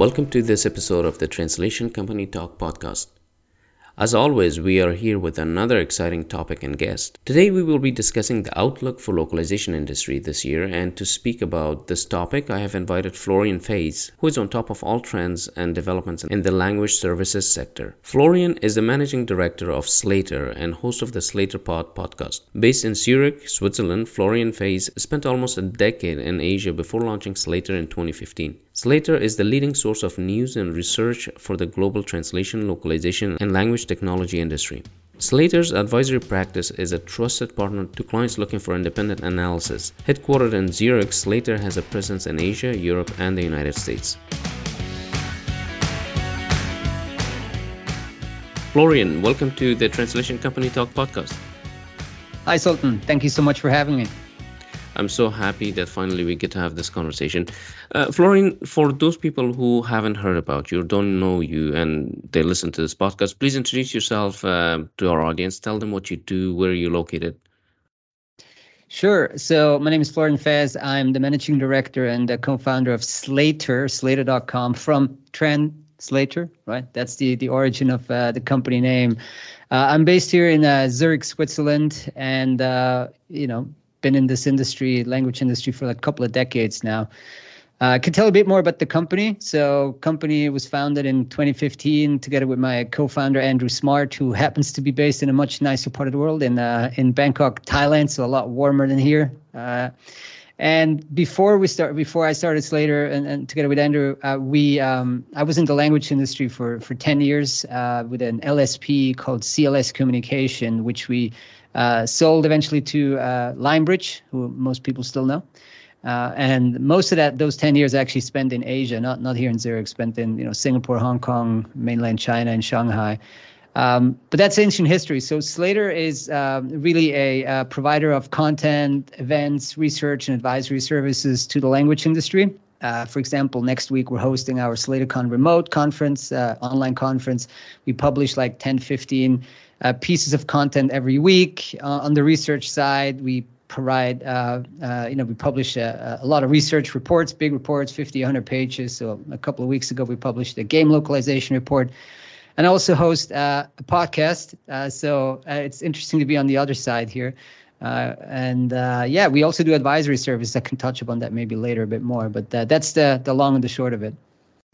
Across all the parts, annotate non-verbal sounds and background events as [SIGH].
Welcome to this episode of the Translation Company Talk podcast. As always, we are here with another exciting topic and guest. Today we will be discussing the outlook for localization industry this year and to speak about this topic, I have invited Florian Faes, who is on top of all trends and developments in the language services sector. Florian is the managing director of Slator and host of the SlatorPod podcast. Based in Zurich, Switzerland, Florian Faes spent almost a decade in Asia before launching Slator in 2015. Slator is the leading source of news and research for the global translation, localization, and language technology industry. Slator's advisory practice is a trusted partner to clients looking for independent analysis. Headquartered in Zurich, Slator has a presence in Asia, Europe, and the United States. Florian, welcome to the Translation Company Talk podcast. Hi, Sultan. Thank you so much for having me. I'm so happy that finally we get to have this conversation. Uh, Florian, for those people who haven't heard about you, don't know you, and they listen to this podcast, please introduce yourself uh, to our audience. Tell them what you do, where you're located. Sure. So my name is Florian Faes. I'm the managing director and the co-founder of Slator, Slator.com from Translator, right? That's the the origin of uh, the company name. Uh, I'm based here in uh, Zurich, Switzerland, and uh, you know been in this industry, language industry, for a couple of decades now. Uh, I can tell a bit more about the company. So, company was founded in 2015 together with my co-founder Andrew Smart, who happens to be based in a much nicer part of the world in uh, in Bangkok, Thailand, so a lot warmer than here. Uh, and before we start, before I started Slator, and, and together with Andrew, uh, we um, I was in the language industry for for 10 years uh, with an LSP called CLS Communication, which we uh, sold eventually to uh, Lionbridge, who most people still know. Uh, and most of that, those 10 years, actually spent in Asia, not not here in Zurich, spent in you know Singapore, Hong Kong, mainland China, and Shanghai. Um, but that's ancient history. So Slator is um, really a, a, provider of content, events, research, and advisory services to the language industry. Uh, for example, next week we're hosting our SlatorCon remote conference, uh, online conference. We publish like 10, 15 uh, pieces of content every week. Uh, on the research side, we provide, uh, uh you know, we publish a, a, lot of research reports, big reports, 50, 100 pages. So a couple of weeks ago, we published a game localization report. And I also host uh, a podcast. Uh, so it's interesting to be on the other side here. and yeah, we also do advisory service. I can touch upon that maybe later a bit more, but that's the, the long and the short of it.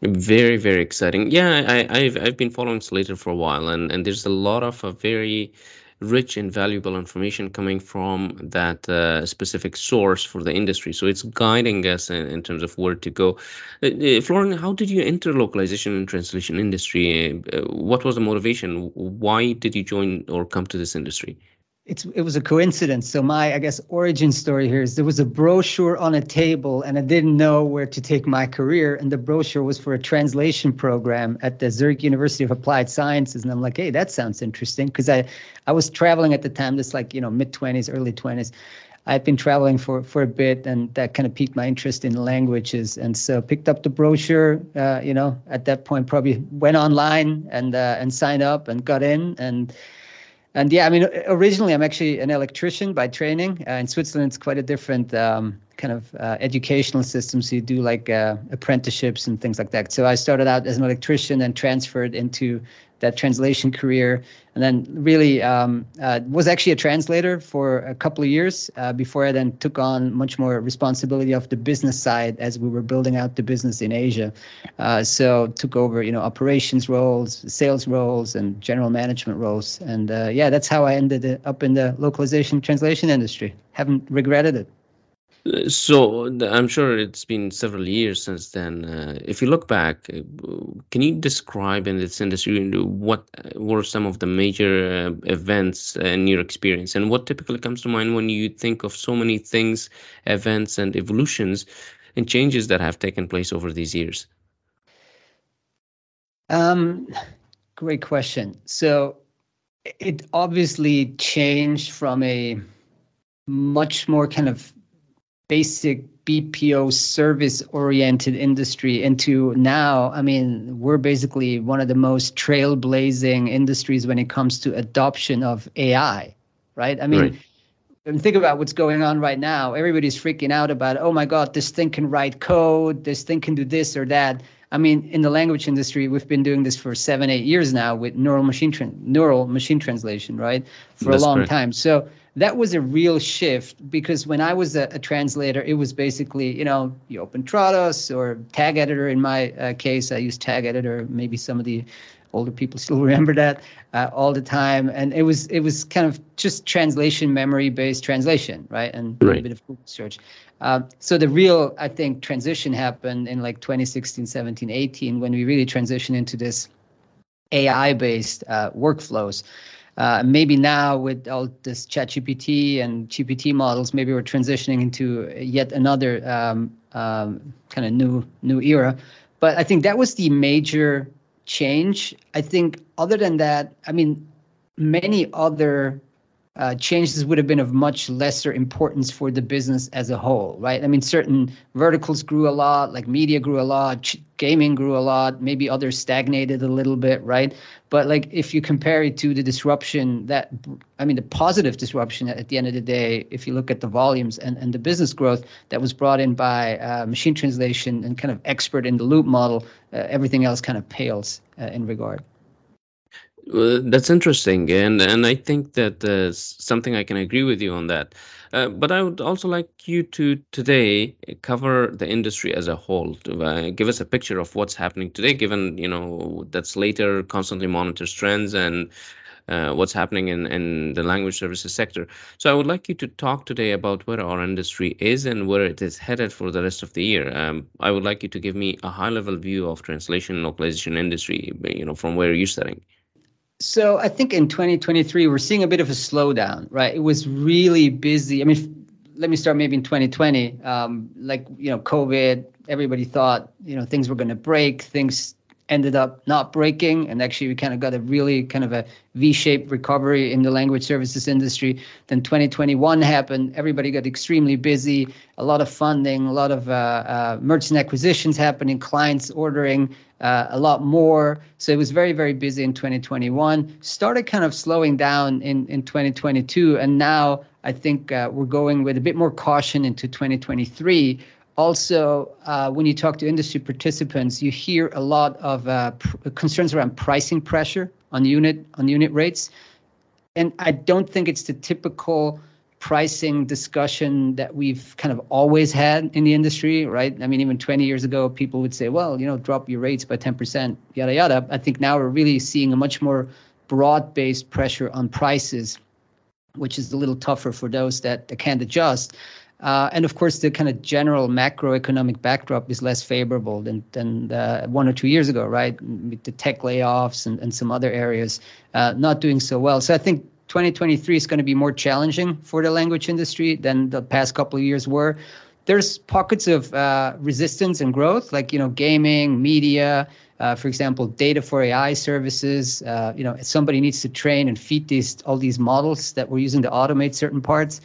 Very, very exciting. Yeah, I, I've I've been following Slator for a while, and and there's a lot of uh, very rich and valuable information coming from that uh, specific source for the industry. So it's guiding us in, in terms of where to go. Uh, uh, Florian, how did you enter localization and translation industry? Uh, what was the motivation? Why did you join or come to this industry? It's it was a coincidence. So my I guess origin story here is there was a brochure on a table and I didn't know where to take my career and the brochure was for a translation program at the Zurich University of Applied Sciences and I'm like, hey, that sounds interesting because I I was traveling at the time, just like you know mid 20s, early 20s. I'd been traveling for for a bit and that kind of piqued my interest in languages and so picked up the brochure. Uh, you know, at that point probably went online and uh, and signed up and got in and and yeah, I mean, originally I'm actually an electrician by training. Uh, in Switzerland, it's quite a different um, kind of uh, educational system. So you do like uh, apprenticeships and things like that. So I started out as an electrician and transferred into that translation career, and then really um, uh, was actually a translator for a couple of years uh, before I then took on much more responsibility of the business side as we were building out the business in Asia. Uh, so took over, you know, operations roles, sales roles, and general management roles, and uh, yeah, that's how I ended up in the localization translation industry. Haven't regretted it. So I'm sure it's been several years since then. Uh, if you look back, uh, can you describe in this industry what were some of the major uh, events in your experience, and what typically comes to mind when you think of so many things, events, and evolutions and changes that have taken place over these years? Um, great question. So it obviously changed from a much more kind of basic BPO service oriented industry into now, I mean, we're basically one of the most trailblazing industries when it comes to adoption of AI, right? I mean, right. And think about what's going on right now. Everybody's freaking out about, oh my God, this thing can write code, this thing can do this or that. I mean, in the language industry, we've been doing this for seven, eight years now with neural machine tra- neural machine translation, right? For That's a long time. So that was a real shift because when I was a, a, translator, it was basically, you know, you open Trados or Tag Editor. In my uh, case, I used Tag Editor. Maybe some of the older people [LAUGHS] still remember that uh, all the time. And it was it was kind of just translation memory based translation, right? And right. a bit of Google search. Uh, so the real, I think, transition happened in like 2016, 17, 18 when we really transitioned into this AI based uh, workflows. Uh, maybe now with all this ChatGPT and GPT models, maybe we're transitioning into yet another um, um, kind of new new era. But I think that was the major change. I think other than that, I mean, many other uh, changes would have been of much lesser importance for the business as a whole, right? I mean, certain verticals grew a lot, like media grew a lot, gaming grew a lot, maybe others stagnated a little bit, right? But like if you compare it to the disruption that, I mean, the positive disruption at the end of the day, if you look at the volumes and, and the business growth that was brought in by uh, machine translation and kind of expert in the loop model, uh, everything else kind of pales uh, in regard. Uh, that's interesting, and and I think that something I can agree with you on that. Uh, but I would also like you to today cover the industry as a whole, to uh, give us a picture of what's happening today, given you know that Slator constantly monitors trends and uh, what's happening in, in the language services sector. So I would like you to talk today about where our industry is and where it is headed for the rest of the year. Um, I would like you to give me a high level view of translation localization industry, you know, from where you're sitting. So I think in 2023 we're seeing a bit of a slowdown, right? It was really busy. I mean, let me start maybe in 2020. Um, like you know, COVID. Everybody thought you know things were going to break. Things ended up not breaking. And actually we kind of got a really kind of a v-shaped recovery in the language services industry. Then 2021 happened. Everybody got extremely busy. A lot of funding a lot of uh, uh, merchant acquisitions happening clients ordering uh, a lot more. So it was very very busy in 2021 started kind of slowing down in, in 2022 and now i think uh, we're going with a bit more caution into 2023 also, uh, when you talk to industry participants, you hear a lot of uh, pr- concerns around pricing pressure on unit on unit rates, and I don't think it's the typical pricing discussion that we've kind of always had in the industry, right? I mean, even 20 years ago, people would say, well, you know, drop your rates by 10%, yada yada. I think now we're really seeing a much more broad-based pressure on prices, which is a little tougher for those that, that can't adjust. Uh, and of course, the kind of general macroeconomic backdrop is less favorable than, than uh, one or two years ago, right? With the tech layoffs and, and some other areas uh, not doing so well. So I think 2023 is going to be more challenging for the language industry than the past couple of years were. There's pockets of uh, resistance and growth, like you know, gaming, media. Uh, for example, data for AI services. Uh, you know, somebody needs to train and feed these all these models that we're using to automate certain parts.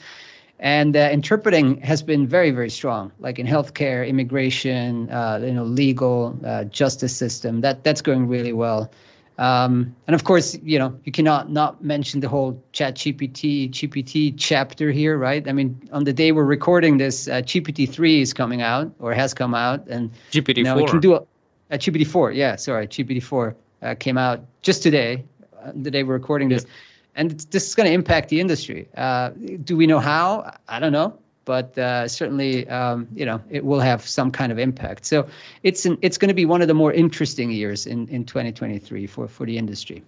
And uh, interpreting has been very, very strong, like in healthcare, immigration, uh, you know, legal, uh, justice system. That that's going really well. Um, and of course, you know, you cannot not mention the whole Chat GPT GPT chapter here, right? I mean, on the day we're recording this, uh, GPT three is coming out or has come out, and GPT you know, four. can do a, a GPT four. Yeah, sorry, GPT four uh, came out just today, uh, the day we're recording this. Yeah and this is going to impact the industry. Uh, do we know how? I don't know, but uh, certainly, um, you know, it will have some kind of impact. So it's an, it's going to be one of the more interesting years in, in 2023 for, for the industry.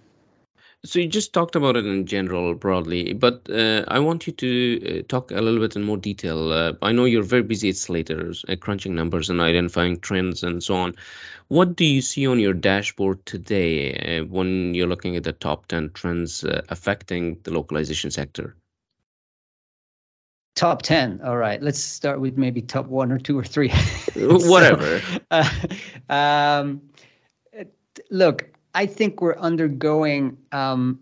So you just talked about it in general, broadly, but uh, I want you to uh, talk a little bit in more detail. Uh, I know you're very busy at Slator's, at crunching numbers and identifying trends and so on. What do you see on your dashboard today uh, when you're looking at the top 10 trends uh, affecting the localization sector? Top 10. All right. Let's start with maybe top one or two or three. [LAUGHS] Whatever. so, [LAUGHS] um, look, I think we're undergoing um,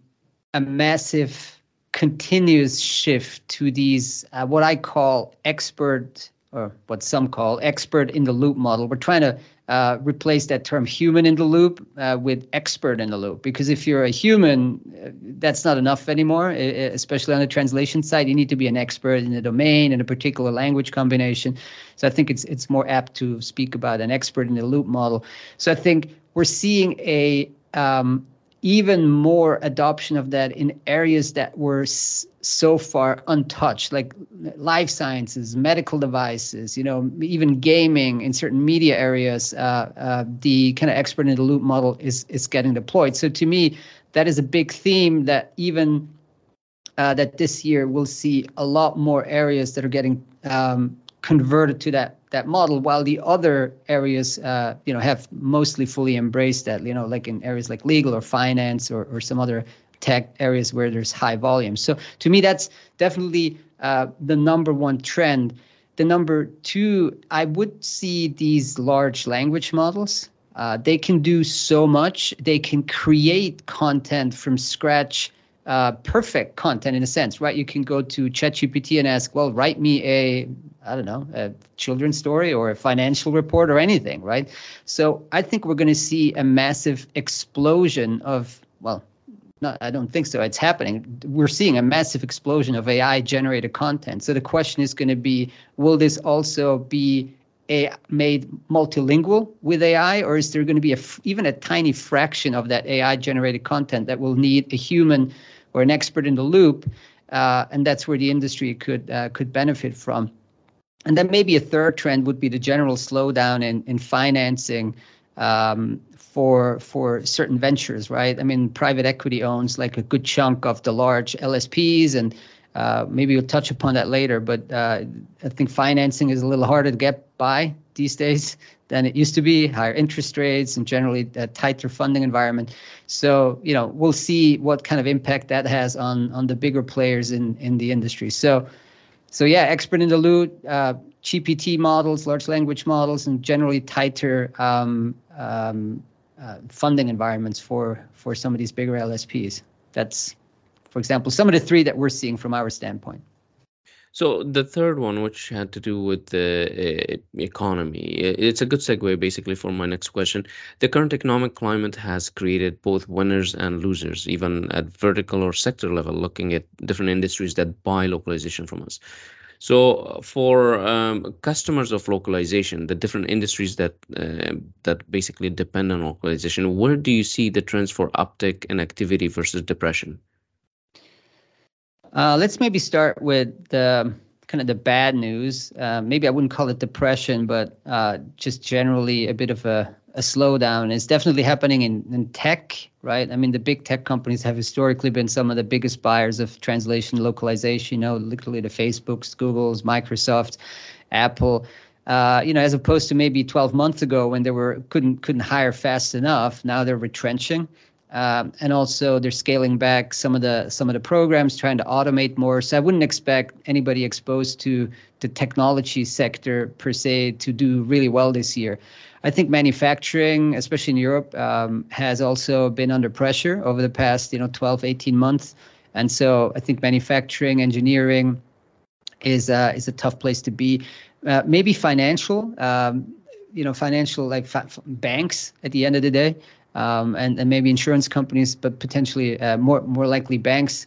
a massive continuous shift to these uh, what I call expert or what some call expert in the loop model. We're trying to uh, replace that term human in the loop uh, with expert in the loop because if you're a human, uh, that's not enough anymore, especially on the translation side. You need to be an expert in a domain in a particular language combination. So I think it's it's more apt to speak about an expert in the loop model. So I think we're seeing a um, even more adoption of that in areas that were s- so far untouched, like life sciences, medical devices, you know, even gaming in certain media areas. Uh, uh, the kind of expert in the loop model is is getting deployed. So to me, that is a big theme that even uh, that this year we'll see a lot more areas that are getting um, converted to that that model while the other areas uh, you know have mostly fully embraced that you know like in areas like legal or finance or, or some other tech areas where there's high volume. So to me that's definitely uh, the number one trend. The number two i would see these large language models. Uh, they can do so much. They can create content from scratch uh, perfect content in a sense, right? You can go to ChatGPT and ask, well, write me a, I don't know, a children's story or a financial report or anything, right? So I think we're going to see a massive explosion of, well, I don't think so. It's happening. We're seeing a massive explosion of AI generated content. So the question is going to be, will this also be a, made multilingual with AI, or is there going to be a, even a tiny fraction of that AI generated content that will need a human or an expert in the loop, uh, and that's where the industry could uh, could benefit from. And then maybe a third trend would be the general slowdown in in financing um, for for certain ventures, right? I mean, private equity owns like a good chunk of the large LSPs, and uh, maybe we'll touch upon that later. But uh, I think financing is a little harder to get by these days than it used to be, higher interest rates and generally a tighter funding environment. So, you know, we'll see what kind of impact that has on on the bigger players in in the industry. So, so yeah, expert in the loop, uh, GPT models, large language models, and generally tighter um, um, uh, funding environments for for some of these bigger LSPs. That's, for example, some of the three that we're seeing from our standpoint. So the third one, which had to do with the uh, economy, it's a good segue basically for my next question. The current economic climate has created both winners and losers, even at vertical or sector level, looking at different industries that buy localization from us. So for um, customers of localization, the different industries that uh, that basically depend on localization, where do you see the trends for uptick in activity versus depression? Uh, let's maybe start with the kind of the bad news. Uh, maybe I wouldn't call it depression, but uh, just generally a bit of a, a slowdown. It's definitely happening in, in tech, right? I mean, the big tech companies have historically been some of the biggest buyers of translation localization. You know, literally the Facebooks, Googles, Microsoft, Apple. Uh, you know, as opposed to maybe 12 months ago when they were couldn't couldn't hire fast enough. Now they're retrenching. Um, and also they're scaling back some of the some of the programs, trying to automate more. So I wouldn't expect anybody exposed to the technology sector per se to do really well this year. I think manufacturing, especially in Europe, um, has also been under pressure over the past you know 12, 18 months. And so I think manufacturing, engineering is uh, is a tough place to be. Uh, maybe financial, um, you know, financial like fa- banks at the end of the day um, and, and maybe insurance companies, but potentially uh, more more likely banks,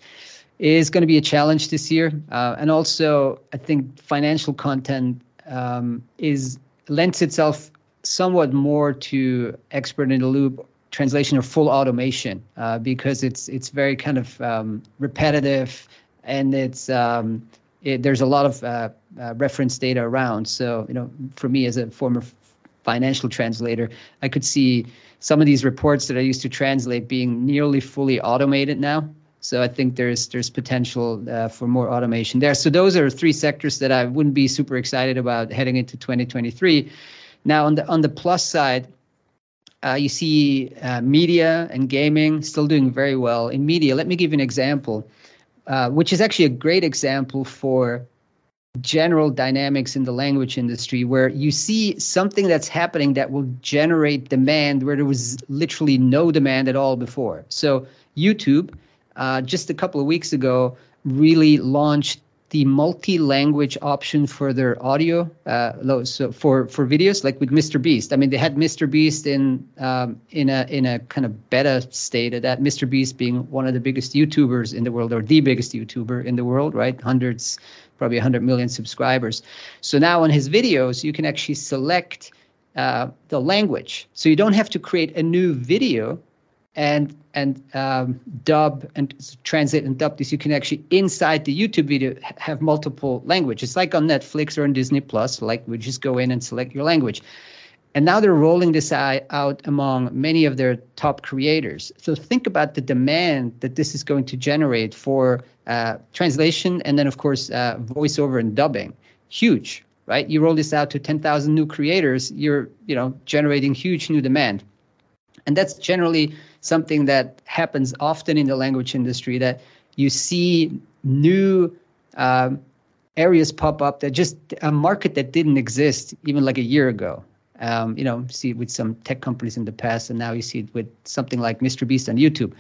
is going to be a challenge this year. Uh, and also, I think financial content um, is lends itself somewhat more to expert in the loop translation or full automation uh, because it's it's very kind of um, repetitive and it's um, it, there's a lot of uh, uh, reference data around. So you know, for me as a former financial translator, I could see some of these reports that I used to translate being nearly fully automated now. So I think there's there's potential uh, for more automation there. So those are three sectors that I wouldn't be super excited about heading into 2023. Now on the on the plus side, uh, you see uh, media and gaming still doing very well. In media, let me give you an example, uh, which is actually a great example for general dynamics in the language industry where you see something that's happening that will generate demand where there was literally no demand at all before. So YouTube, uh, just a couple of weeks ago, really launched the multi-language option for their audio uh, so for for videos like with mr beast i mean they had mr beast in um, in a in a kind of beta state of that mr beast being one of the biggest youtubers in the world or the biggest youtuber in the world right hundreds probably 100 million subscribers. So now on his videos you can actually select uh, the language. So you don't have to create a new video and and um, dub and translate and dub this. You can actually inside the youtube video have multiple languages like on netflix or on disney plus like we just go in and select your language and now they're rolling this out among many of their top creators. So think about the demand that this is going to generate for uh, translation and then of course uh, voiceover and dubbing. Huge right? You roll this out to 10,000 new creators you're you know generating huge new demand. And that's generally something that happens often in the language industry that you see new um, areas pop up that just a market that didn't exist even like a year ago. Um, you know, see it with some tech companies in the past, and now you see it with something like Mr. Beast on YouTube.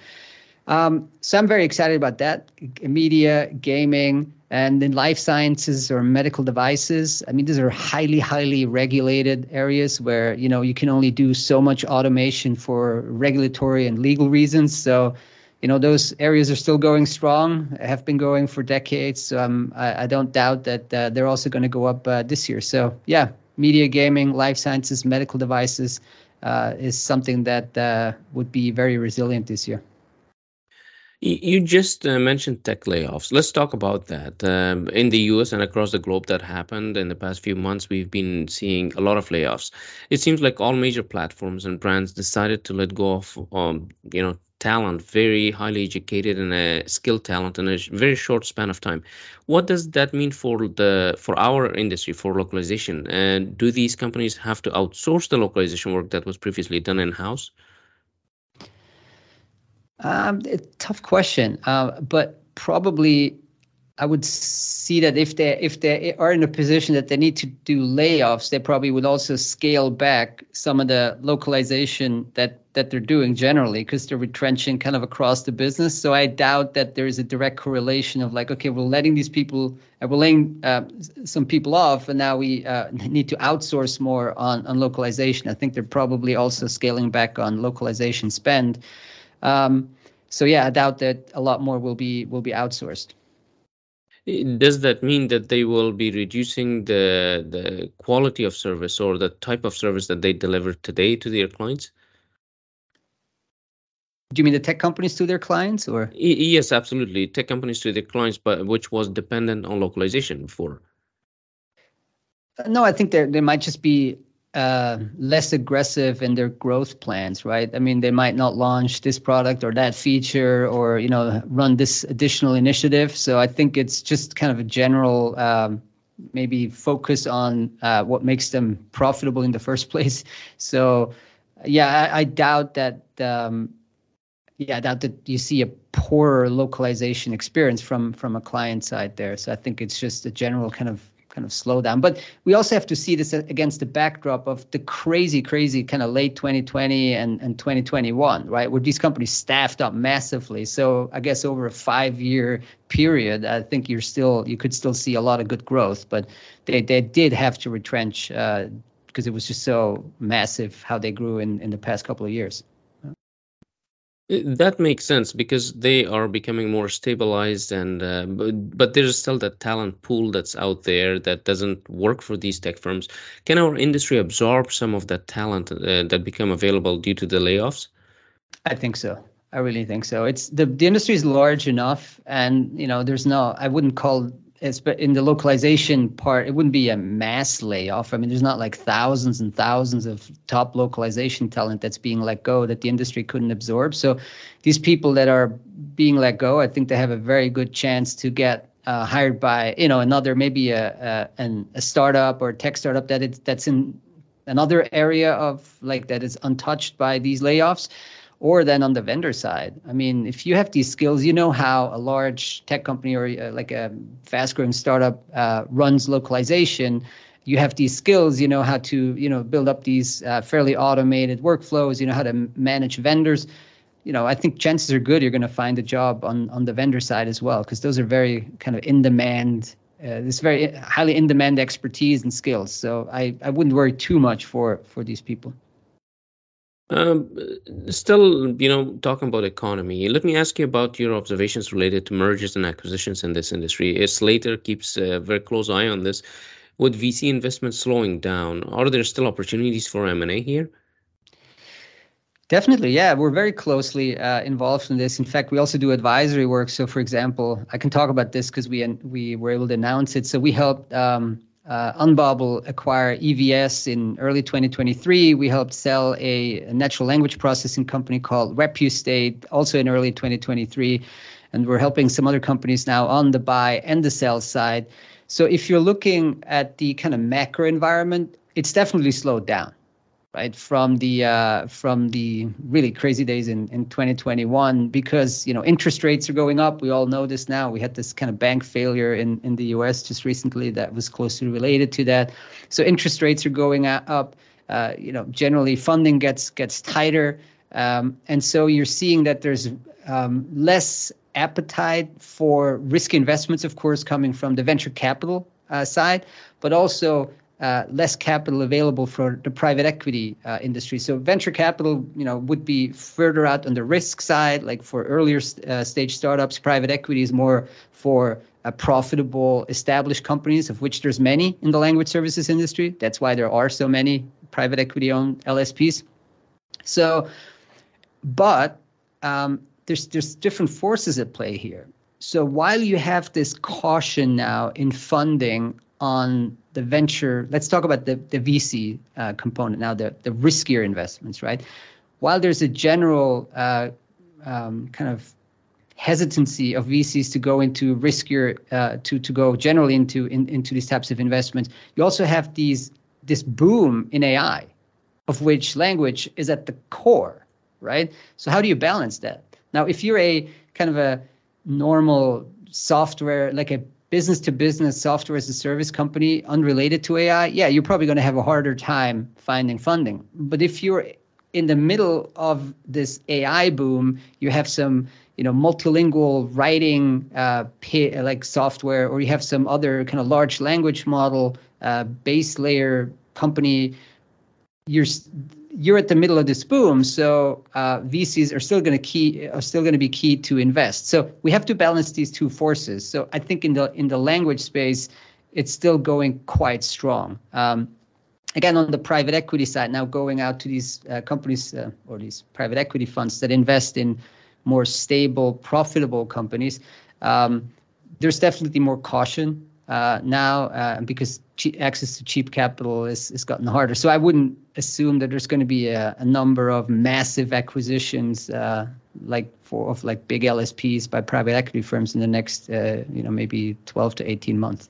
Um, so I'm very excited about that. Media, gaming, and in life sciences or medical devices, I mean, these are highly, highly regulated areas where you know you can only do so much automation for regulatory and legal reasons. So, you know, those areas are still going strong, have been going for decades. So um, I, I, don't doubt that uh, they're also going to go up uh, this year. So yeah, media, gaming, life sciences, medical devices uh, is something that uh, would be very resilient this year. You just uh, mentioned tech layoffs. Let's talk about that. Um, in the US and across the globe, that happened in the past few months. We've been seeing a lot of layoffs. It seems like all major platforms and brands decided to let go of, um, you know, talent, very highly educated and a skilled talent in a very short span of time. What does that mean for the for our industry for localization? And do these companies have to outsource the localization work that was previously done in house? Um, tough question, uh, but probably I would see that if they if they are in a position that they need to do layoffs, they probably would also scale back some of the localization that that they're doing generally because they're retrenching kind of across the business. So I doubt that there is a direct correlation of like, okay, we're letting these people, uh, we're laying uh, some people off, and now we uh, [LAUGHS] need to outsource more on on localization. I think they're probably also scaling back on localization spend. Um, so yeah, I doubt that a lot more will be will be outsourced. Does that mean that they will be reducing the the quality of service or the type of service that they deliver today to their clients? Do you mean the tech companies to their clients, or? Yes, absolutely, tech companies to their clients, but which was dependent on localization before. No, I think there there might just be uh, less aggressive in their growth plans, right? I mean, they might not launch this product or that feature or you know run this additional initiative. So I think it's just kind of a general um, maybe focus on uh, what makes them profitable in the first [LAUGHS] place. So yeah, I, I doubt that. Um, yeah, I doubt that you see a poorer localization experience from from a client side there. So I think it's just a general kind of kind of slow down. But we also have to see this against the backdrop of the crazy, crazy kind of late 2020 and, and 2021, right? Where these companies staffed up massively. So I guess over a five year period, I think you're still you could still see a lot of good growth, but they, they did have to retrench because uh, it was just so massive how they grew in, in the past couple of years. That makes sense because they are becoming more stabilized, and uh, but, but there's still that talent pool that's out there that doesn't work for these tech firms. Can our industry absorb some of that talent uh, that become available due to the layoffs? I think so. I really think so. It's the the industry is large enough, and you know, there's no. I wouldn't call in the localization part, it wouldn't be a mass layoff. I mean, there's not like thousands and thousands of top localization talent that's being let go that the industry couldn't absorb. So these people that are being let go, I think they have a very good chance to get uh, hired by, you know, another maybe a, a, an, a startup or a tech startup that that's in another area of like that is untouched by these layoffs or then on the vendor side. I mean, if you have these skills, you know how a large tech company or uh, like a fast growing startup uh, runs localization. You have these skills, you know how to, you know, build up these uh, fairly automated workflows, you know how to manage vendors. You know, I think chances are good you're going to find a job on on the vendor side as well because those are very kind of in demand uh, this very highly in demand expertise and skills. So I, I wouldn't worry too much for for these people. Um, still, you know, talking about economy, let me ask you about your observations related to mergers and acquisitions in this industry. Slator keeps a very close eye on this. With VC investment slowing down, are there still opportunities for M&A here? Definitely, yeah. We're very closely uh, involved in this. In fact, we also do advisory work. So, for example, I can talk about this because we we were able to announce it. So, we helped um, uh, acquire EVS in early 2023. We helped sell a, a natural language processing company called Repustate also in early 2023, and we're helping some other companies now on the buy and the sell side. So, if you're looking at the kind of macro environment, it's definitely slowed down right from the uh, from the really crazy days in, in 2021 because you know interest rates are going up. We all know this now. We had this kind of bank failure in in the US just recently that was closely related to that. So interest rates are going up. Uh, you know generally funding gets gets tighter. Um, and so you're seeing that there's um, less appetite for risk investments of course coming from the venture capital uh, side but also uh, less capital available for the private equity uh, industry. So venture capital, you know, would be further out on the risk side, like for earlier uh, stage startups. Private equity is more for uh, profitable established companies, of which there's many in the language services industry. That's why there are so many private equity-owned LSPs. So, but um, there's there's different forces at play here. So while you have this caution now in funding on the venture, let's talk about the, the VC uh, component now, the, the riskier investments, right? While there's a general uh, um, kind of hesitancy of VCs to go into riskier, uh, to to go generally into in, into these types of investments, you also have these this boom in AI, of which language is at the core, right? So how do you balance that? Now, if you're a kind of a normal software, like a business to business software as a service company unrelated to AI, yeah, you're probably going to have a harder time finding funding. But if you're in the middle of this AI boom, you have some you know multilingual writing uh, like software, or you have some other kind of large language model uh, base layer company. You're you're at the middle of this boom, so uh, VCs are still going to key are still going to be key to invest. So we have to balance these two forces. So I think in the in the language space, it's still going quite strong. Um, again, on the private equity side, now going out to these uh, companies uh, or these private equity funds that invest in more stable, profitable companies, um, there's definitely more caution uh, now uh, because access to cheap capital is, is gotten harder. So I wouldn't assume that there's going to be a, a number of massive acquisitions uh, like for of like big LSPs by private equity firms in the next uh, you know maybe 12 to 18 months.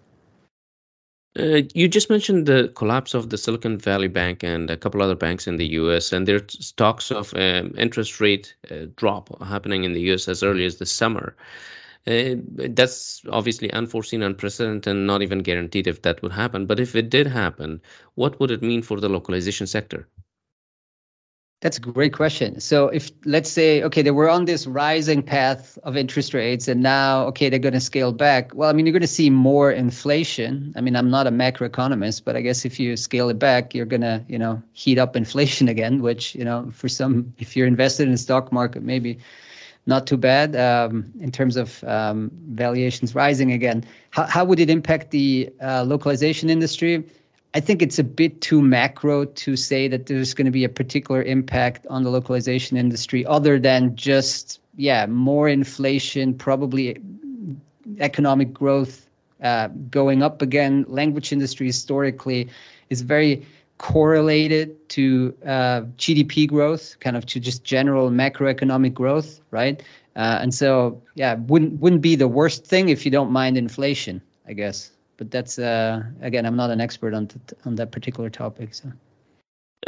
Uh, you just mentioned the collapse of the Silicon Valley Bank and a couple other banks in the U.S. and there's talks of um, interest rate uh, drop happening in the U.S. as early as the summer. Uh, that's obviously unforeseen, unprecedented, and not even guaranteed if that would happen. But if it did happen, what would it mean for the localization sector? That's a great question. So if let's say okay, they were on this rising path of interest rates and now okay, they're going to scale back. Well, I mean, you're going to see more inflation. I mean, I'm not a macroeconomist, but I guess if you scale it back, you're going to, you know, heat up inflation [LAUGHS] again, which, you know, for some if you're invested in the stock market, maybe not too bad um, in terms of um, valuations rising again. How, how would it impact the uh, localization industry? I think it's a bit too macro to say that there's going to be a particular impact on the localization industry other than just, yeah, more inflation, probably economic growth uh, going up again. Language industry historically is very correlated to uh, GDP growth, kind of to just general macroeconomic growth, right? Uh, and so, yeah, wouldn't wouldn't be the worst thing if you don't mind inflation, I guess. But that's uh, again, I'm not an expert on on that particular topic. So.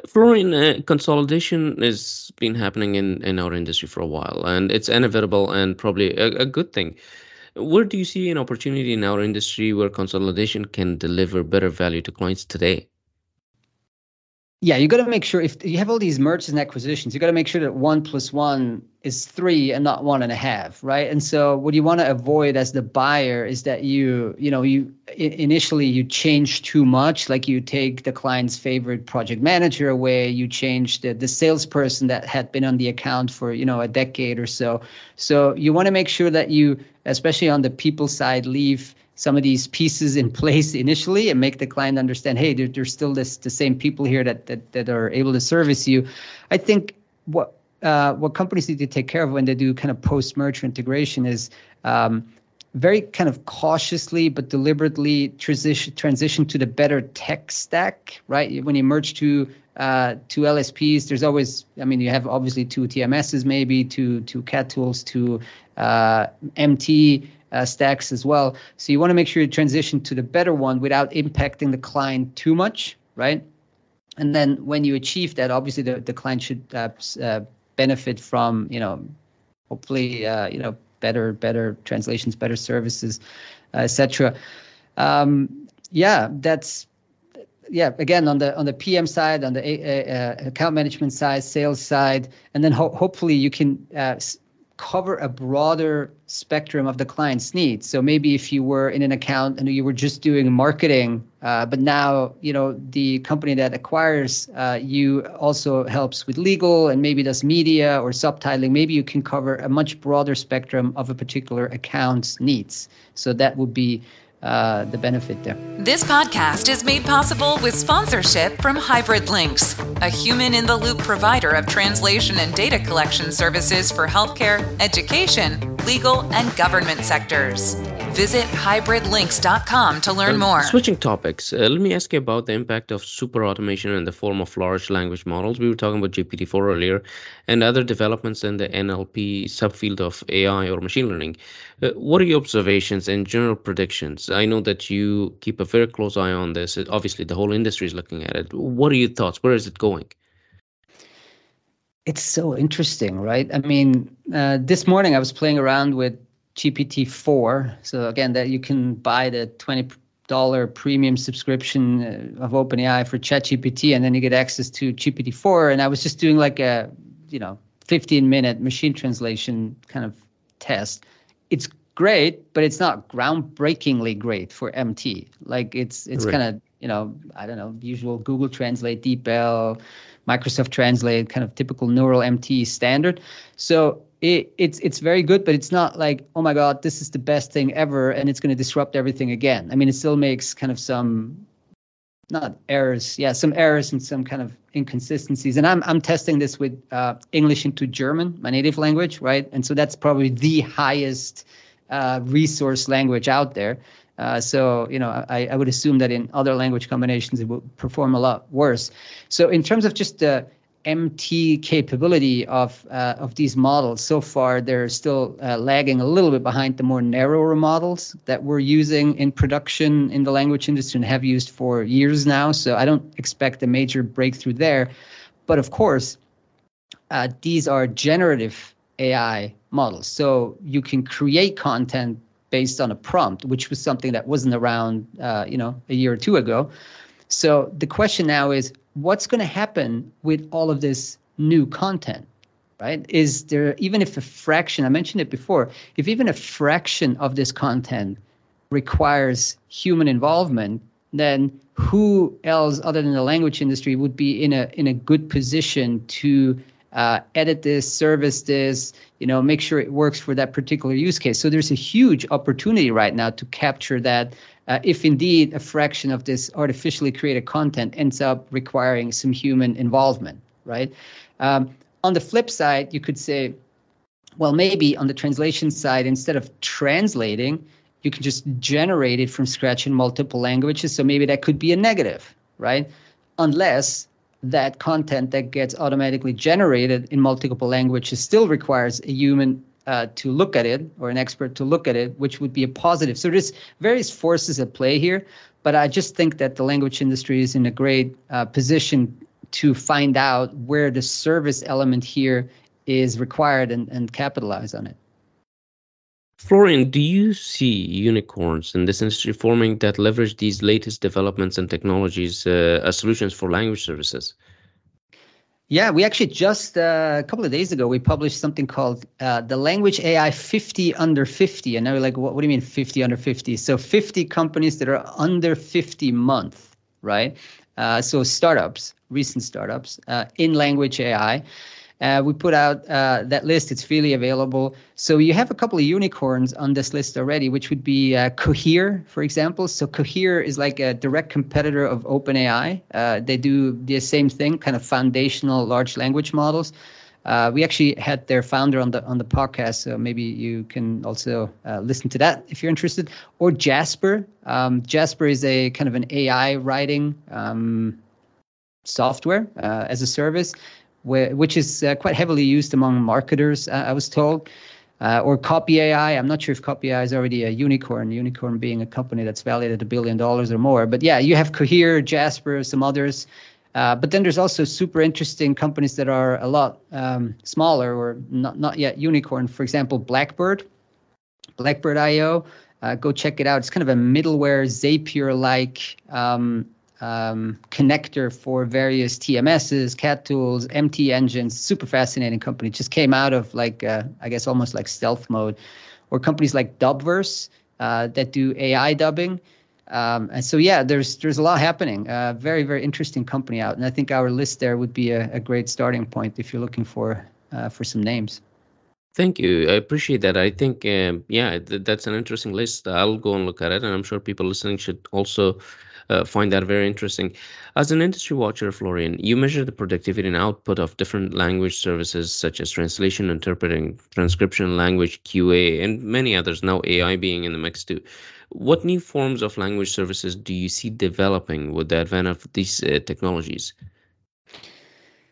Florian, uh, consolidation has been happening in, in our industry for a while, and it's inevitable and probably a, a good thing. Where do you see an opportunity in our industry where consolidation can deliver better value to clients today? Yeah, you got to make sure if you have all these mergers and acquisitions, you got to make sure that one plus one is three and not one and a half, right? And so what you want to avoid as the buyer is that you, you know, you initially you change too much, like you take the client's favorite project manager away, you change the the salesperson that had been on the account for you know a decade or so. So you want to make sure that you, especially on the people side, leave some of these pieces in [LAUGHS] place initially and make the client understand, hey, there, there's still this the same people here that, that that are able to service you. I think what uh, what companies need to take care of when they do kind of post merger integration is um, very kind of cautiously but deliberately transition transition to the better tech stack, right? When you merge to uh, two LSPs, there's always, I mean, you have obviously two TMSs, maybe two two CAT tools, two uh, MT uh, stacks as well. So you want to make sure you transition to the better one without impacting the client too much, right? And then when you achieve that, obviously the, the client should uh, uh, benefit from, you know, hopefully, uh, you know, better better translations, better services, uh, etc. Um, yeah, that's yeah again on the on the pm side on the uh, account management side sales side and then ho- hopefully you can uh, cover a broader spectrum of the client's needs. So maybe if you were in an account and you were just doing marketing, uh, but now you know the company that acquires uh, you also helps with legal and maybe does media or subtitling. Maybe you can cover a much broader spectrum of a particular account's needs. So that would be uh, the benefit there. This podcast is made possible with sponsorship from Hybrid Lynx, a human in the loop provider of translation and data collection services for healthcare, education, legal, and government sectors. Visit hybridlynx.com to learn more. Switching topics, uh, let me ask you about the impact of super automation in the form of large language models. We were talking about GPT-4 earlier, and other developments in the NLP subfield of AI or machine learning. Uh, what are your observations and general predictions? I know that you keep a very close eye on this. Obviously, the whole industry is looking at it. What are your thoughts? Where is it going? It's so interesting, right? I mean, uh, this morning I was playing around with GPT-4. So again, that you can buy the twenty dollar premium subscription uh, of OpenAI for ChatGPT, and then you get access to GPT-4. And I was just doing like a, you know, 15 minute machine translation kind of test. It's great, but it's not groundbreakingly great for MT. Like it's it's right. kind of you know I don't know usual Google Translate, DeepL, Microsoft Translate, kind of typical neural MT standard. So it, it's it's very good, but it's not like oh my god, this is the best thing ever, and it's going to disrupt everything again. I mean, it still makes kind of some not errors, yeah, some errors and some kind of inconsistencies. And I'm I'm testing this with uh, English into German, my native language, right? And so that's probably the highest uh, resource language out there. Uh, so, you know, I, I, would assume that in other language combinations it would perform a lot worse. So, in terms of just the MT capability of uh, of these models, so far they're still uh, lagging a little bit behind the more narrower models that we're using in production in the language industry and have used for years now. So, I don't expect a major breakthrough there. But of course, uh, these are generative AI models. So you can create content based on a prompt, which was something that wasn't around, uh, you know, a year or two ago. So the question now is, what's going to happen with all of this new content? Right? Is there even if a fraction? I mentioned it before. If even a fraction of this content requires human involvement, then who else other than the language industry would be in a in a good position to uh, edit this, service this, you know, make sure it works for that particular use case. So there's a huge opportunity right now to capture that. Uh, if indeed a fraction of this artificially created content ends up requiring some human involvement, right? Um, on the flip side, you could say, well, maybe on the translation side, instead of translating, you can just generate it from scratch in multiple languages. So maybe that could be a negative, right? Unless that content that gets automatically generated in multiple languages still requires a human uh, to look at it or an expert to look at it, which would be a positive. So there's various forces at play here, but I just think that the language industry is in a great uh, position to find out where the service element here is required and, and capitalize on it. Florian, do you see unicorns in this industry forming that leverage these latest developments and technologies uh, as solutions for language services? Yeah, we actually just uh, a couple of days ago we published something called uh, the Language AI 50 under 50, and now you're like, what, what do you mean 50 under 50? So 50 companies that are under 50 month, right? Uh, so startups, recent startups uh, in language AI. Uh, we put out uh, that list. It's freely available. So you have a couple of unicorns on this list already, which would be uh, Cohere, for example. So Cohere is like a direct competitor of OpenAI. Uh, they do the same thing, kind of foundational large language models. Uh, we actually had their founder on the on the podcast, so maybe you can also uh, listen to that if you're interested. Or Jasper. Um, Jasper is a kind of an AI writing um, software as a service where, which is uh, quite heavily used among marketers, uh, I was told. Uh, or Copy AI. I'm not sure if Copy AI is already a unicorn, unicorn being a company that's valued at a billion dollars or more. But yeah, you have Cohere, Jasper, some others. Uh, but then there's also super interesting companies that are a lot um, smaller or not, not yet unicorn. For example, Blackbird, Blackbird.io. Uh, go check it out. It's kind of a middleware Zapier like um, um, connector for various TMSs, CAT tools, MT engines. Super fascinating company. Just came out of like uh, I guess almost like stealth mode, or companies like Dubverse uh, that do AI dubbing. Um, and so yeah, there's there's a lot happening. Uh, very very interesting company out, and I think our list there would be a, a great starting point if you're looking for uh, for some names. Thank you. I appreciate that. I think, um, yeah, th- that's an interesting list. I'll go and look at it, and I'm sure people listening should also uh, find that very interesting. As an industry watcher, Florian, you measure the productivity and output of different language services such as translation, interpreting, transcription, language, QA, and many others, now AI being in the mix too. What new forms of language services do you see developing with the advent of these uh, technologies?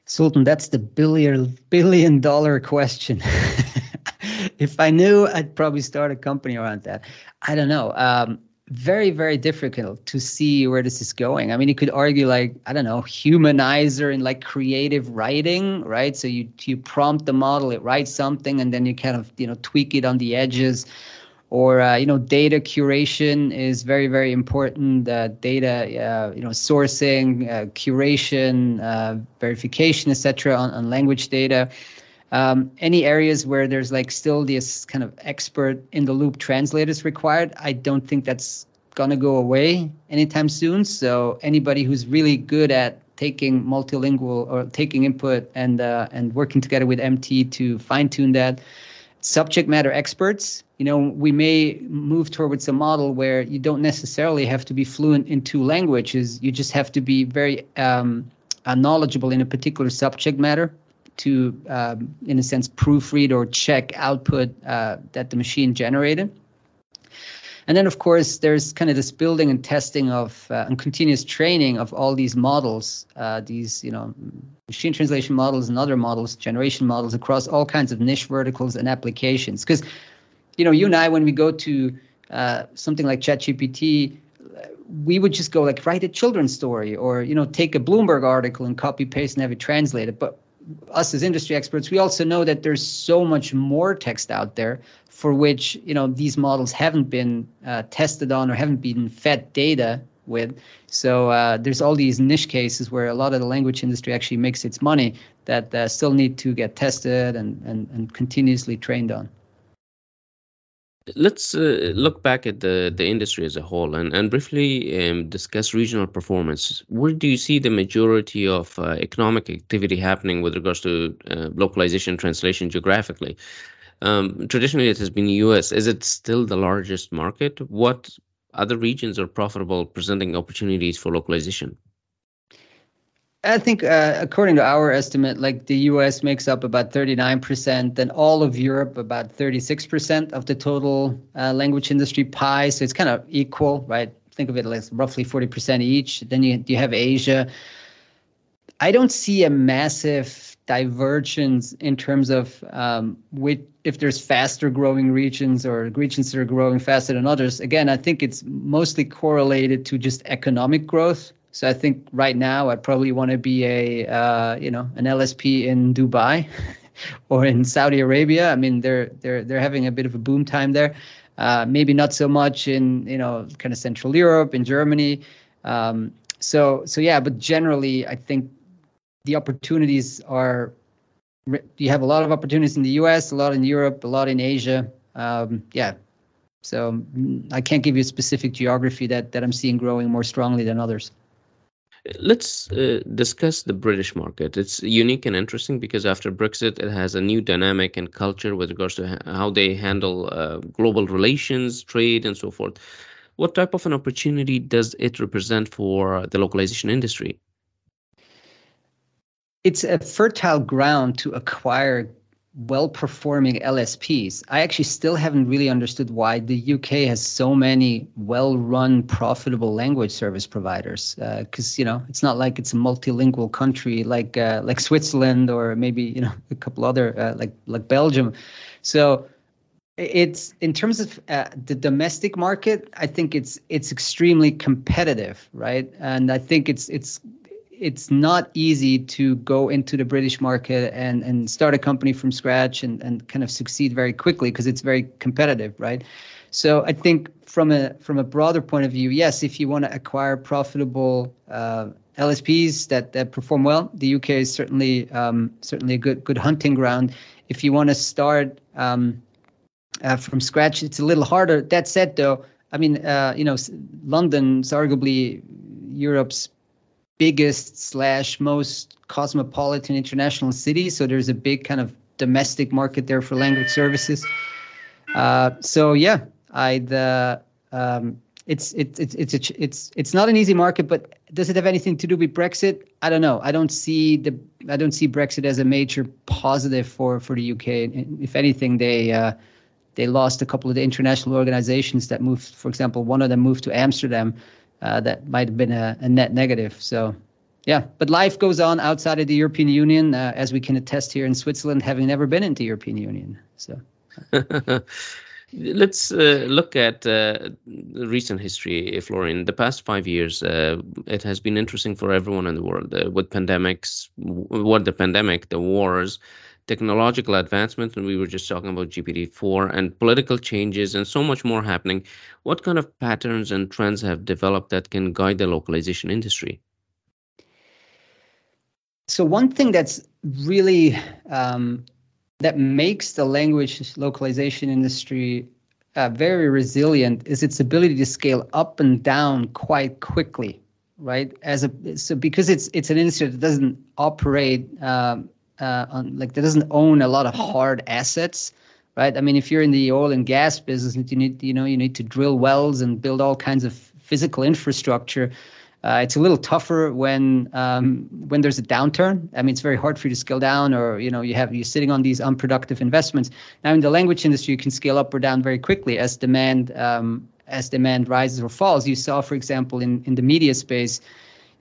Sultan, that's the billion billion dollar question. [LAUGHS] if I knew, I'd probably start a company around that. I don't know. Um, very very difficult to see where this is going. I mean you could argue like i don't know humanizer in like creative writing right? So you you prompt the model it writes something and then you kind of you know tweak it on the edges. Or uh, you know data curation is very very important uh, data uh, you know sourcing uh, curation uh, verification etc on, on language data um, any areas where there's like still this kind of expert in the loop translators required, I don't think that's gonna go away anytime soon. So anybody who's really good at taking multilingual or taking input and uh, and working together with MT to fine tune that. Subject matter experts, you know, we may move towards a model where you don't necessarily have to be fluent in two languages. You just have to be very um, uh, knowledgeable in a particular subject matter to, um, in a sense, proofread or check output uh, that the machine generated. And then, of course, there's kind of this building and testing of uh, and continuous training of all these models, uh, these you know machine translation models and other models, generation models across all kinds of niche verticals and applications. Because you know, you and I, when we go to uh, something like ChatGPT, we would just go like write a children's story or you know take a Bloomberg article and copy paste and have it translated. But us as industry experts, we also know that there's so much more text out there for which you know these models haven't been uh, tested on or haven't been fed data with. So uh, there's all these niche cases where a lot of the language industry actually makes its money that uh, still need to get tested and, and, and continuously trained on let's uh, look back at the, the industry as a whole and, and briefly um, discuss regional performance. Where do you see the majority of uh, economic activity happening with regards to uh, localization translation geographically? Um, traditionally, it has been the US. Is it still the largest market? What other regions are profitable, presenting opportunities for localization? I think, uh, according to our estimate, like the U.S. makes up about 39%, then all of Europe about 36% of the total uh, language industry pie. So it's kind of equal, right? Think of it as roughly 40% each. Then you you have Asia. I don't see a massive divergence in terms of um, which, if there's faster growing regions or regions that are growing faster than others. Again, I think it's mostly correlated to just economic growth So I think right now I'd probably want to be a uh, you know an LSP in Dubai [LAUGHS] or in Saudi Arabia. I mean they're they're they're having a bit of a boom time there. Uh, maybe not so much in you know kind of Central Europe, in Germany. Um, so so yeah, but generally I think the opportunities are you have a lot of opportunities in the U.S., a lot in Europe, a lot in Asia. Um, yeah, so mm, I can't give you a specific geography that that I'm seeing growing more strongly than others. Let's uh, discuss the British market. It's unique and interesting because after Brexit, it has a new dynamic and culture with regards to how they handle uh, global relations, trade, and so forth. What type of an opportunity does it represent for the localization industry? It's a fertile ground to acquire well performing LSPs. I actually still haven't really understood why the UK has so many well run, profitable language service providers. Because, uh, you know, it's not like it's a multilingual country like uh, like Switzerland or maybe, you know, [LAUGHS] a couple other uh, like like Belgium. So it's in terms of uh, the domestic market i think it's it's extremely competitive right and i think it's it's it's not easy to go into the British market and, and start a company from scratch and, and kind of succeed very quickly because it's very competitive, right? So I think from a from a broader point of view, yes, if you want to acquire profitable uh, LSPs that, that perform well, the UK is certainly um, certainly a good good hunting ground. If you want to start um, uh, from scratch, it's a little harder. That said, though, I mean, uh, you know, London's arguably Europe's biggest slash most cosmopolitan international city. So there's a big kind of domestic market there for language services. Uh, so yeah, I'd. Uh, um, it's it's it's it's it's it's not an easy market, but does it have anything to do with Brexit? I don't know. I don't see the I don't see Brexit as a major positive for for the UK. If anything, they uh, they lost a couple of the international organizations that moved. For example, one of them moved to Amsterdam uh, that might have been a, a, net negative. So, yeah, but life goes on outside of the European Union, uh, as we can attest here in Switzerland, having never been into the European Union. So. [LAUGHS] Let's uh, look at uh, recent history, Florian. The past five years, uh, it has been interesting for everyone in the world uh, with pandemics, what the pandemic, the wars, technological advancements, and we were just talking about GPT-4 and political changes and so much more happening. What kind of patterns and trends have developed that can guide the localization industry? So one thing that's really um, that makes the language localization industry uh, very resilient is its ability to scale up and down quite quickly right as a so because it's it's an industry that doesn't operate um, uh, on like that doesn't own a lot of hard assets right i mean if you're in the oil and gas business you need you know you need to drill wells and build all kinds of physical infrastructure uh, it's a little tougher when um, when there's a downturn. I mean, it's very hard for you to scale down, or you know, you have you're sitting on these unproductive investments. Now, in the language industry, you can scale up or down very quickly as demand um, as demand rises or falls. You saw, for example, in in the media space,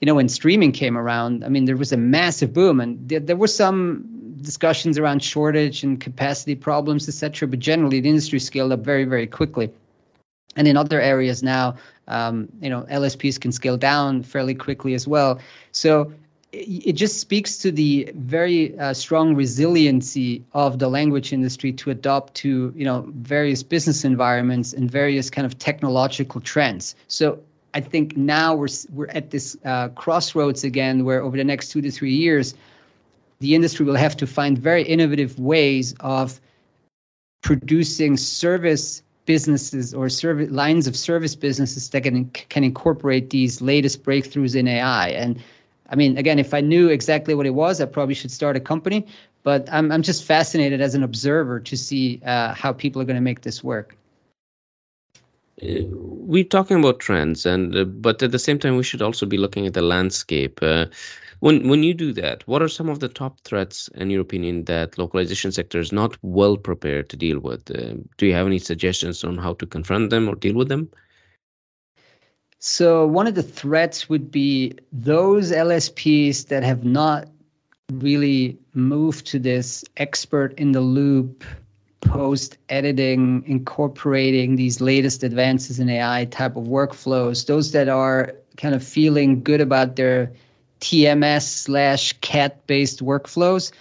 you know, when streaming came around, I mean, there was a massive boom, and there, there were some discussions around shortage and capacity problems, etc. But generally, the industry scaled up very, very quickly. And in other areas now, um, you know, LSPs can scale down fairly quickly as well. So it just speaks to the very uh, strong resiliency of the language industry to adopt to you know various business environments and various kind of technological trends so I think now we're we're at this uh, crossroads again, where over the next two to three years, the industry will have to find very innovative ways of producing service businesses or service lines of service businesses that can can incorporate these latest breakthroughs in AI. And I mean, again, if I knew exactly what it was, I probably should start a company. But I'm I'm just fascinated as an observer to see uh, how people are going to make this work we're talking about trends and uh, but at the same time we should also be looking at the landscape. Uh, when when you do that what are some of the top threats in your opinion that localization sector is not well prepared to deal with? Uh, do you have any suggestions on how to confront them or deal with them? So one of the threats would be those lsps that have not really moved to this expert in the loop post editing, incorporating these latest advances in AI type of workflows, those that are kind of feeling good about their TMS slash CAT based workflows.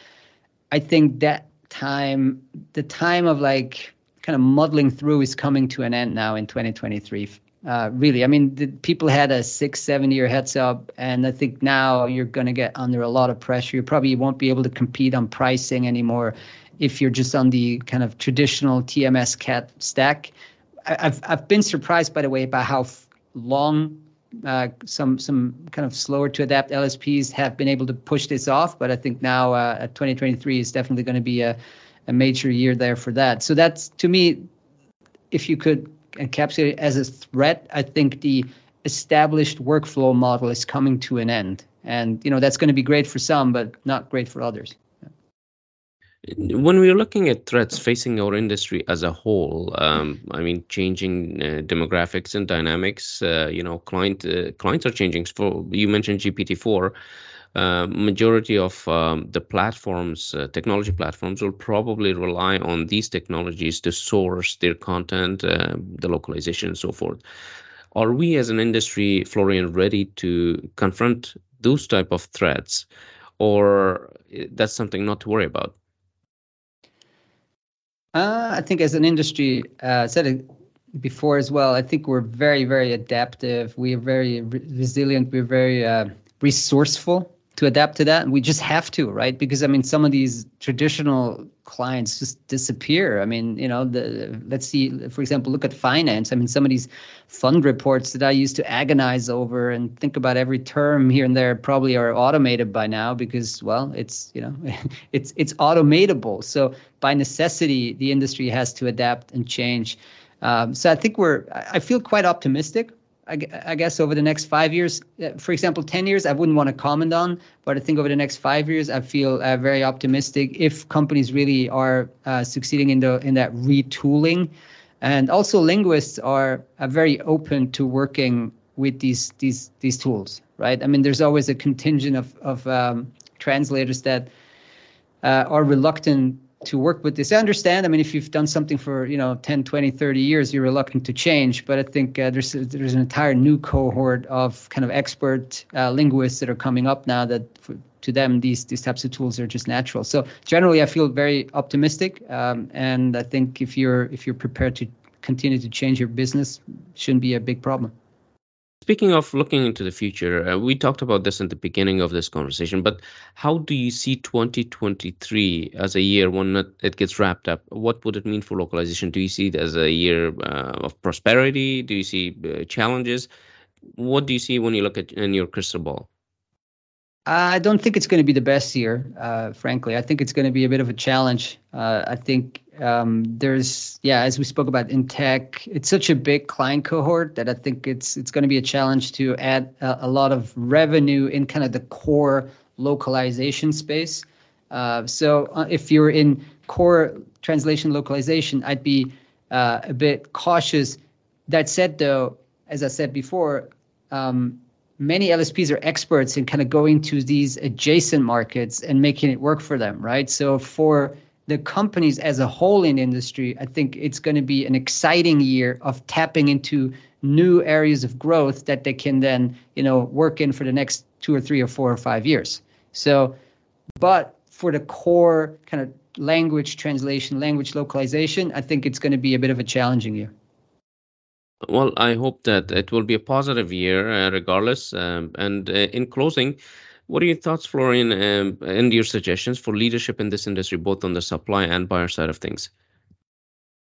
I think that time, the time of like kind of muddling through is coming to an end now in 2023. Uh, really, I mean, the, people had a six, seven year heads up, and I think now you're going to get under a lot of pressure. You probably won't be able to compete on pricing anymore if you're just on the kind of traditional TMS CAT stack. I, have I've been surprised, by the way, by how long uh, some some kind of slower to adapt LSPs have been able to push this off, but I think now uh, 2023 is definitely going to be a, a major year there for that. So that's to me, if you could encapsulate it as a threat, I think the established workflow model is coming to an end, and you know that's going to be great for some, but not great for others when we're looking at threats facing our industry as a whole, um, I mean, changing uh, demographics and dynamics, uh, you know, client uh, clients are changing. For you mentioned GPT-4, uh, majority of um, the platforms, uh, technology platforms, will probably rely on these technologies to source their content, uh, the localization, and so forth. Are we, as an industry, Florian, ready to confront those type of threats, or that's something not to worry about? Uh, I think as an industry, uh, said it before as well. I think we're very, very adaptive. We are very re- resilient. We're very uh, resourceful to adapt to that and we just have to right? Because i mean some of these traditional clients just disappear. I mean you know the let's see for example look at finance. I mean some of these fund reports that i used to agonize over and think about every term here and there probably are automated by now because well it's you know [LAUGHS] it's it's automatable. So by necessity the industry has to adapt and change. Um, so i think we're i feel quite optimistic I, guess over the next five years, uh, for example, 10 years, I wouldn't want to comment on, but I think over the next five years, I feel uh, very optimistic if companies really are uh, succeeding in the in that retooling, and also linguists are, are very open to working with these these these tools, right? I mean, there's always a contingent of of um, translators that uh, are reluctant to work with this. I understand. I mean, if you've done something for you know 10, 20, 30 years, you're reluctant to change. But I think uh, there's there's an entire new cohort of kind of expert uh, linguists that are coming up now that for, to them these these types of tools are just natural. So generally, I feel very optimistic, um, and I think if you're if you're prepared to continue to change your business, shouldn't be a big problem. Speaking of looking into the future, uh, we talked about this in the beginning of this conversation, but how do you see 2023 as a year when it gets wrapped up? What would it mean for localization? Do you see it as a year uh, of prosperity? Do you see uh, challenges? What do you see when you look at in your crystal ball? I don't think it's going to be the best year, uh, frankly. I think it's going to be a bit of a challenge. Uh, I think um, there's, yeah, as we spoke about in tech, it's such a big client cohort that I think it's it's going to be a challenge to add a, a lot of revenue in kind of the core localization space. Uh, so uh, if you're in core translation localization, I'd be uh, a bit cautious. That said, though, as I said before, um, many LSPs are experts in kind of going to these adjacent markets and making it work for them, right? So for the companies as a whole in industry, I think it's going to be an exciting year of tapping into new areas of growth that they can then, you know, work in for the next two or three or four or five years. So, but for the core kind of language translation, language localization, I think it's going to be a bit of a challenging year. Well, I hope that it will be a positive year, uh, regardless. Um, and uh, in closing, what are your thoughts, Florian, um, and your suggestions for leadership in this industry, both on the supply and buyer side of things?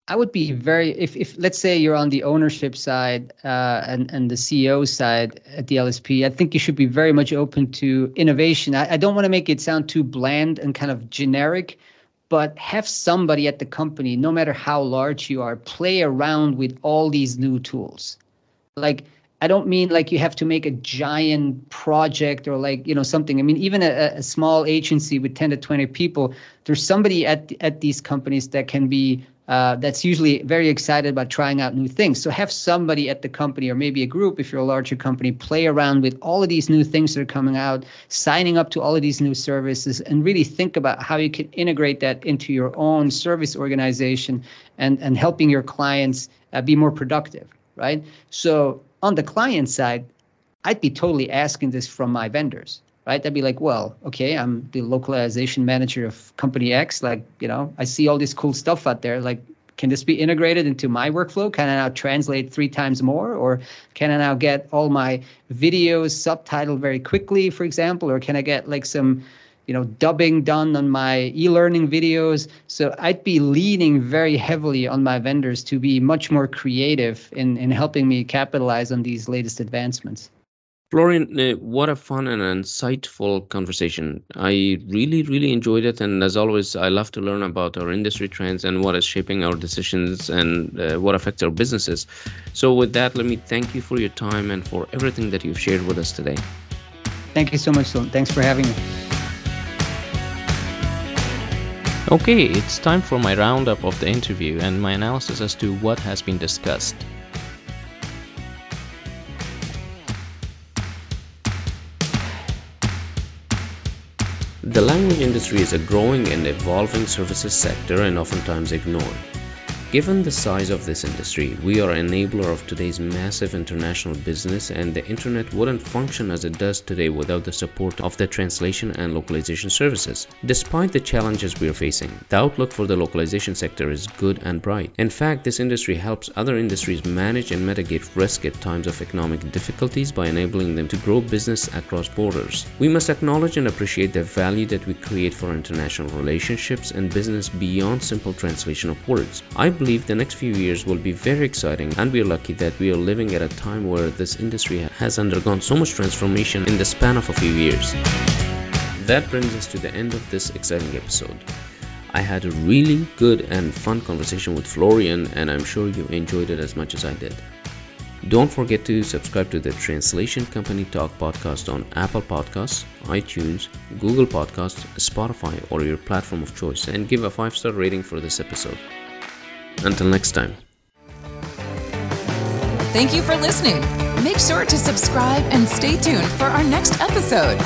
I would be very if if let's say you're on the ownership side uh, and and the CEO side at the LSP, I think you should be very much open to innovation. I, I don't want to make it sound too bland and kind of generic, but have somebody at the company, no matter how large you are, play around with all these new tools. Like, I don't mean like you have to make a giant project or like, you know, something. I mean, even a, a small agency with 10 to 20 people, there's somebody at, at these companies that can be uh, that's usually very excited about trying out new things. So have somebody at the company or maybe a group, if you're a larger company, play around with all of these new things that are coming out, signing up to all of these new services, and really think about how you can integrate that into your own service organization and, and helping your clients uh, be more productive, right? So on the client side, I'd be totally asking this from my vendors, right? I'd be like, well, okay, I'm the localization manager of company X. Like, you know, I see all this cool stuff out there. Like, can this be integrated into my workflow? Can I now translate three times more? Or can I now get all my videos subtitled very quickly, for example? Or can I get like some you know dubbing done on my e-learning videos so i'd be leaning very heavily on my vendors to be much more creative in in helping me capitalize on these latest advancements Florian, uh, what a fun and insightful conversation. I really, really enjoyed it. And as always, I love to learn about our industry trends and what is shaping our decisions and uh, what affects our businesses. So, with that, let me thank you for your time and for everything that you've shared with us today. Thank you so much, Sultan. Thanks for having me. Okay, it's time for my roundup of the interview and my analysis as to what has been discussed. The language industry is a growing and evolving services sector and oftentimes ignored. Given the size of this industry, we are enabler of today's massive international business, and the internet wouldn't function as it does today without the support of the translation and localization services. Despite the challenges we are facing, the outlook for the localization sector is good and bright. In fact, this industry helps other industries manage and mitigate risk at times of economic difficulties by enabling them to grow business across borders. We must acknowledge and appreciate the value that we create for international relationships and business beyond simple translation of words. I believe the next few years will be very exciting and we are lucky that we are living at a time where this industry has undergone so much transformation in the span of a few years. That brings us to the end of this exciting episode. I had a really good and fun conversation with Florian, and I'm sure you enjoyed it as much as I did. Don't forget to subscribe to the Translation Company Talk podcast on Apple Podcasts, iTunes, Google Podcasts, Spotify, or your platform of choice, and give a 5 star rating for this episode. Until next time. Thank you for listening. Make sure to subscribe and stay tuned for our next episode.